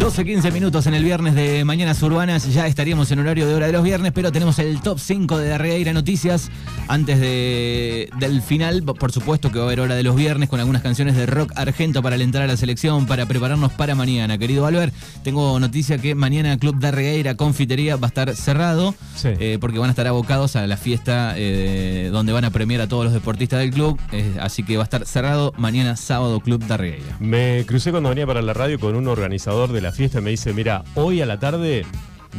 12, 15 minutos en el viernes de Mañanas Urbanas. Ya estaríamos en horario de hora de los viernes, pero tenemos el top 5 de Darreira Noticias. Antes de, del final, por supuesto que va a haber hora de los viernes con algunas canciones de rock argento para alentar a la selección, para prepararnos para mañana. Querido Albert, tengo noticia que mañana Club Darreira Confitería va a estar cerrado Sí. eh, porque van a estar abocados a la fiesta eh, donde van a premiar a todos los deportistas del club. Eh, así que va a estar cerrado mañana sábado Club Darreira. Me crucé cuando venía para la radio con un organizador de la fiesta y me dice, mira, hoy a la tarde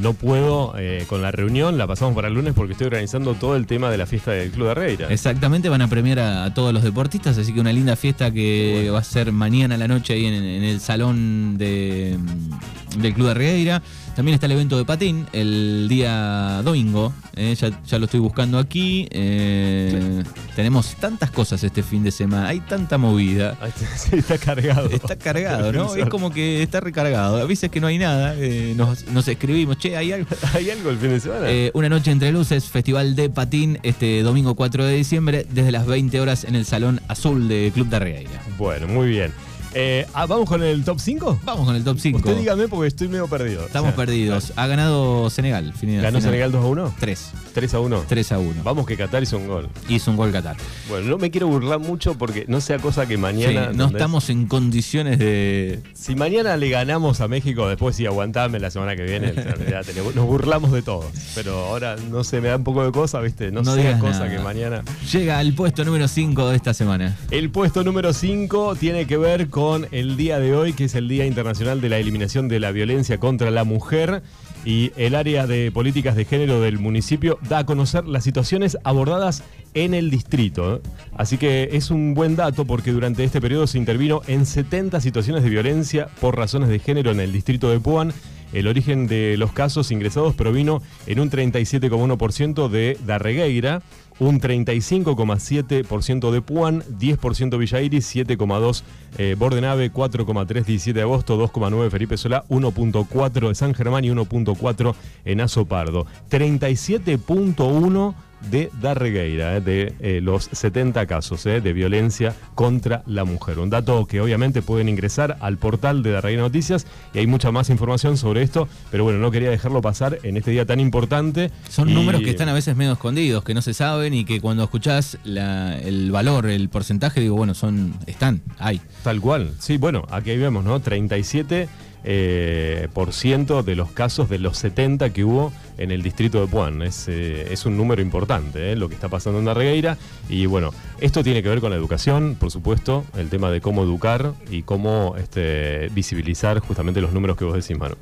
no puedo eh, con la reunión, la pasamos para el lunes porque estoy organizando todo el tema de la fiesta del Club de Arreira. Exactamente, van a premiar a, a todos los deportistas, así que una linda fiesta que va a ser mañana a la noche ahí en, en el salón de, mm, del Club de Regueira. También está el evento de patín el día domingo, eh, ya, ya lo estoy buscando aquí. eh, Tenemos tantas cosas este fin de semana, hay tanta movida. Sí, está cargado. Está cargado, ¿no? Es como que está recargado. A veces que no hay nada, eh, nos, nos escribimos, che, hay algo. ¿Hay algo el fin de semana? Eh, una noche entre luces, festival de patín, este domingo 4 de diciembre, desde las 20 horas en el Salón Azul de Club de Regueira. Bueno, muy bien. Eh, ah, ¿Vamos con el top 5? Vamos con el top 5. Usted dígame porque estoy medio perdido. Estamos O sea, perdidos. Ha ganado Senegal. final- ¿Ganó final. Senegal 2 a 1? 3. 3 a 1. 3 a 1. Vamos que Qatar hizo un gol. Hizo un gol Qatar. Bueno, no me quiero burlar mucho porque no sea cosa que Sí, mañana... no ¿entendés? estamos en condiciones de. Si mañana le ganamos a México, después sí, aguantame la semana que viene. nos burlamos de todo. Pero ahora, no sé, me da un poco de cosa, ¿viste? No, No sea cosa nada. que mañana. Llega al puesto número 5 de esta semana. El puesto número 5 tiene que ver con el día de hoy, que es el Día Internacional de la Eliminación de la Violencia contra la Mujer. Y el área de políticas de género del municipio da a conocer las situaciones abordadas en el distrito. ¿eh? Así que es un buen dato porque durante este periodo se intervino en 70 situaciones de violencia por razones de género en el distrito de Puan. El origen de los casos ingresados provino en un 37,1% de Darregueira, un 35,7% de Puan, 10% Villa Iris, 7,2% eh, Bordenave, 4,3% 17 de agosto, 2,9% Felipe Solá, 1,4% de San Germán y 1,4% en Azopardo. 37,1% de Darregueira, eh, de eh, los 70 casos eh, de violencia contra la mujer. Un dato que obviamente pueden ingresar al portal de Darregueira Noticias y hay mucha más información sobre esto, pero bueno, no quería dejarlo pasar en este día tan importante. Son Y- números que están a veces medio escondidos, que no se saben y que cuando escuchás la- el valor, el porcentaje, digo, bueno, son están, hay. Tal cual. Sí, bueno, aquí vemos, ¿no? 37 eh, por ciento de los casos de los 70 que hubo en el distrito de Puan. Es, eh, es un número importante, ¿eh? lo que está pasando en Darregueira. Y bueno, esto tiene que ver con la educación, por supuesto, el tema de cómo educar y cómo este, visibilizar justamente los números que vos decís, Manu.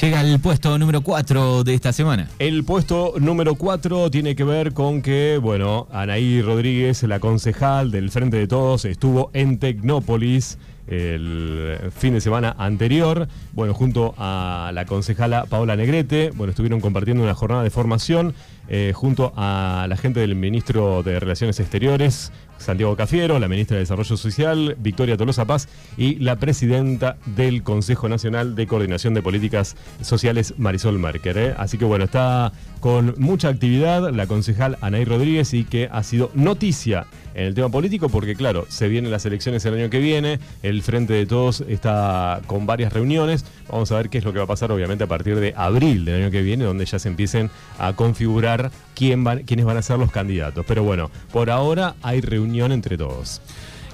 Llega al puesto número 4 de esta semana. El puesto número 4 tiene que ver con que, bueno, Anaí Rodríguez, la concejal del Frente de Todos, estuvo en Tecnópolis el fin de semana anterior, bueno, junto a la concejala Paola Negrete, bueno, estuvieron compartiendo una jornada de formación eh, junto a la gente del ministro de Relaciones Exteriores, Santiago Cafiero, la ministra de Desarrollo Social, Victoria Tolosa Paz, y la presidenta del Consejo Nacional de Coordinación de Políticas Sociales, Marisol Merker. ¿eh? Así que bueno, está con mucha actividad la concejal Anaí Rodríguez y que ha sido noticia en el tema político porque claro, se vienen las elecciones el año que viene, el Frente de Todos está con varias reuniones, vamos a ver qué es lo que va a pasar obviamente a partir de abril del año que viene, donde ya se empiecen a configurar quién van, quiénes van a ser los candidatos. Pero bueno, por ahora hay reunión entre todos.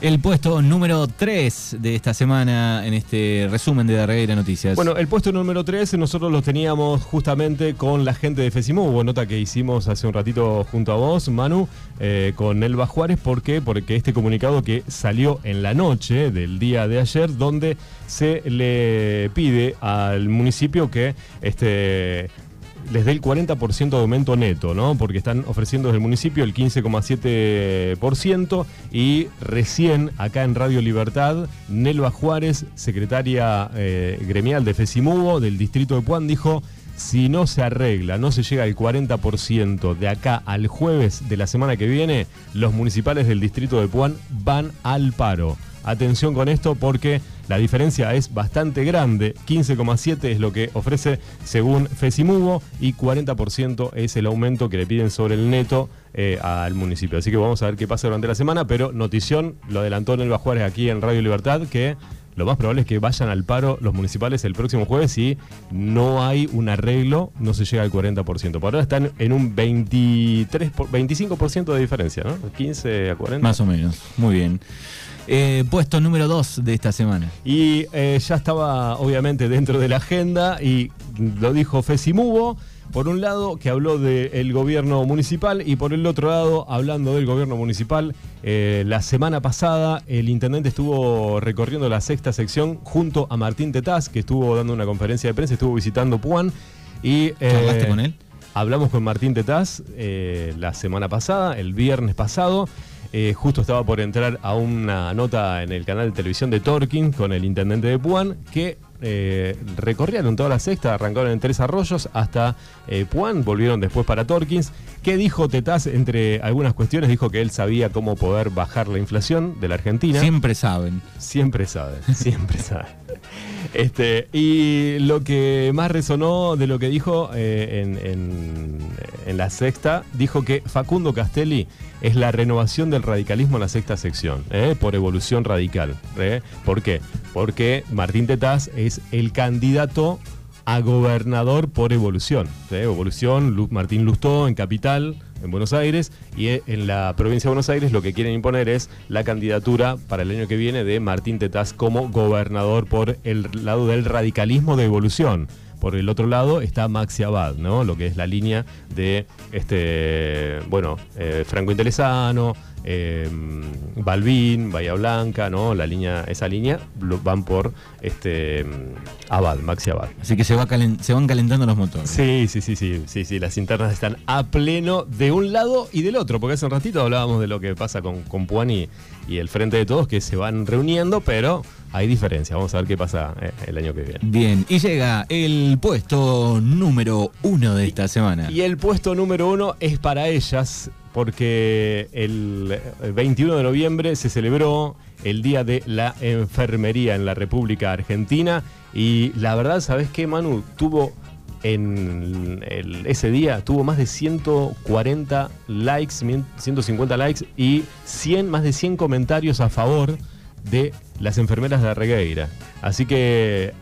El puesto número 3 de esta semana en este resumen de Darreira Noticias. Bueno, el puesto número 3 nosotros lo teníamos justamente con la gente de FESIMU, hubo nota que hicimos hace un ratito junto a vos, Manu, eh, con Elba Juárez, ¿por qué? Porque este comunicado que salió en la noche del día de ayer, donde se le pide al municipio que este les dé el 40% de aumento neto, ¿no? Porque están ofreciendo desde el municipio el 15,7% y recién acá en Radio Libertad, Nelva Juárez, secretaria eh, gremial de FESIMUBO del distrito de Puan, dijo, si no se arregla, no se llega al 40% de acá al jueves de la semana que viene, los municipales del distrito de Puan van al paro. Atención con esto porque la diferencia es bastante grande. 15,7 es lo que ofrece según Fesimubo y 40% es el aumento que le piden sobre el neto eh, al municipio. Así que vamos a ver qué pasa durante la semana, pero notición, lo adelantó Nelva Juárez aquí en Radio Libertad, que lo más probable es que vayan al paro los municipales el próximo jueves si no hay un arreglo, no se llega al 40%. Por ahora están en un 23, 25% de diferencia, ¿no? 15 a 40. Más o menos, muy bien. Eh, puesto número 2 de esta semana. Y eh, ya estaba obviamente dentro de la agenda y lo dijo Fesimubo por un lado, que habló del gobierno municipal y por el otro lado, hablando del gobierno municipal, eh, la semana pasada el intendente estuvo recorriendo la sexta sección junto a Martín Tetaz, que estuvo dando una conferencia de prensa, estuvo visitando Puan. Y, eh, con él? Hablamos con Martín Tetaz eh, la semana pasada, el viernes pasado. Justo estaba por entrar a una nota en el canal de televisión de Torkin con el intendente de Puan, que eh, recorrieron toda la sexta, arrancaron en Tres Arroyos hasta eh, Puan, volvieron después para Torkins. ¿Qué dijo Tetaz entre algunas cuestiones? Dijo que él sabía cómo poder bajar la inflación de la Argentina. Siempre saben. Siempre saben, siempre saben. Este, y lo que más resonó de lo que dijo eh, en, la sexta, dijo que Facundo Castelli es la renovación del radicalismo en la sexta sección, eh, por evolución radical. Eh. ¿Por qué? Porque Martín Tetaz es el candidato a gobernador por evolución. Evolución, Martín Lustó en Capital, en Buenos Aires, y eh, en la provincia de Buenos Aires lo que quieren imponer es la candidatura para el año que viene de Martín Tetaz como gobernador por el lado del radicalismo de evolución. Por el otro lado está Maxi Abad, ¿no? Lo que es la línea de este, bueno, eh, Franco Intelesano, eh, Balvin, Bahía Blanca, ¿no? La línea, esa línea van por este Abad, Maxi Abad. Así que se, va se van calentando los motores. Sí, sí, sí, sí, sí, sí, las internas están a pleno de un lado y del otro, porque hace un ratito hablábamos de lo que pasa con, con Puani y el Frente de Todos, que se van reuniendo, pero hay diferencia. Vamos a ver qué pasa eh, el año que viene. Bien, y llega el puesto número uno de esta semana. Y el puesto número uno es para ellas, porque el 21 de noviembre se celebró el Día de la Enfermería en la República Argentina. Y la verdad, ¿sabes qué, Manu? Tuvo en ese día tuvo más de 140 likes, 150 likes y 100, más de 100 comentarios a favor de las enfermeras de Regueira. Así que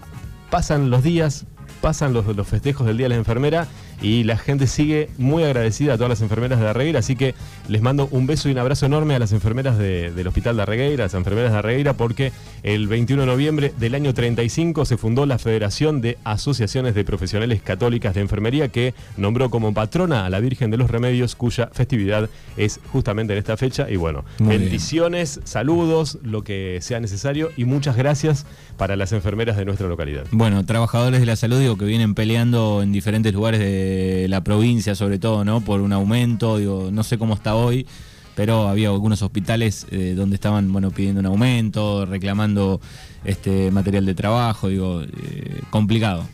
pasan los días, pasan los, los festejos del Día de la Enfermera y la gente sigue muy agradecida a todas las enfermeras de Arregueira, así que les mando un beso y un abrazo enorme a las enfermeras del Hospital de Arregueira, las enfermeras de Arregueira, porque el 21 de noviembre del año 35 se fundó la Federación de Asociaciones de Profesionales Católicas de Enfermería, que nombró como patrona a la Virgen de los Remedios, cuya festividad es justamente en esta fecha. Y bueno, bendiciones, saludos, lo que sea necesario y muchas gracias para las enfermeras de nuestra localidad. Bueno, trabajadores de la salud, digo, que vienen peleando en diferentes lugares de la provincia, sobre todo, ¿no? Por un aumento, digo, no sé cómo está hoy, pero había algunos hospitales eh, donde estaban, bueno, pidiendo un aumento, reclamando este material de trabajo, digo, eh, complicado.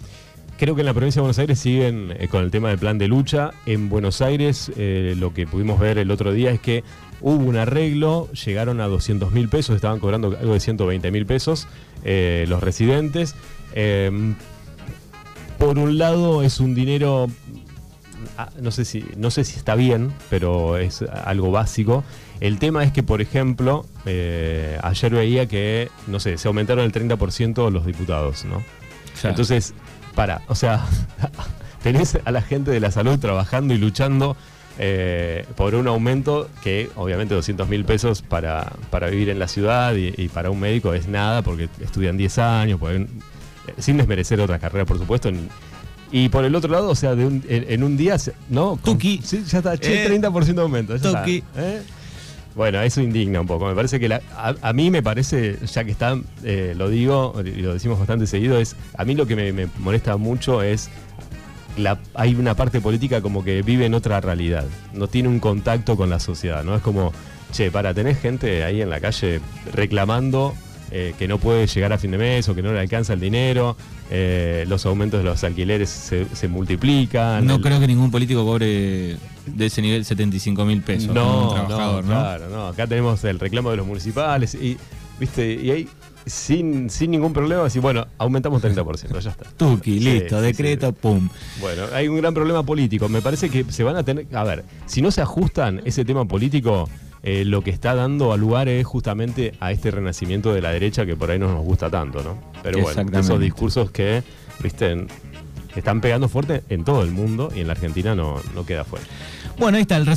Creo que en la provincia de Buenos Aires siguen eh, con el tema del plan de lucha. En Buenos Aires lo que pudimos ver el otro día es que hubo un arreglo, llegaron a 200 mil pesos, estaban cobrando algo de 120 mil pesos los residentes por un lado es un dinero, no sé si, no sé si está bien, pero es algo básico. El tema es que, por ejemplo, eh, ayer veía que, no sé, se aumentaron el 30% los diputados, ¿no? Entonces, para, o sea, tenés a la gente de la salud trabajando y luchando eh, por un aumento que obviamente 200 mil pesos para, para vivir en la ciudad y, para un médico es nada porque estudian 10 años, sin desmerecer otra carrera, por supuesto. Y por el otro lado, o sea, en, un día, ¿no? Tuki. Sí, ya está, 30% de aumento. Tuki. ¿eh? Bueno, eso indigna un poco. Me parece que a, mí me parece, ya que está, eh, lo digo y lo decimos bastante seguido, es a mí lo que me, molesta mucho es la, hay una parte política como que vive en otra realidad, no tiene un contacto con la sociedad, ¿no? Es como, che, para tener gente ahí en la calle reclamando eh, que no puede llegar a fin de mes o que no le alcanza el dinero, eh, los aumentos de los alquileres se, multiplican. No creo que ningún político cobre de ese nivel 75 mil pesos. No, trabajador, no, claro, no. Acá tenemos el reclamo de los municipales y, viste, y ahí sin, sin ningún problema, así, bueno, aumentamos 30%, ya está. Tuki, listo, decreto, pum. Bueno, hay un gran problema político. Me parece que se van a tener. A ver, si no se ajustan ese tema político, eh, lo que está dando a lugar es justamente a este renacimiento de la derecha que por ahí no nos gusta tanto, ¿no? Pero bueno, esos discursos que, viste, están pegando fuerte en todo el mundo y en la Argentina no, no queda fuera. Bueno, ahí está el resumen.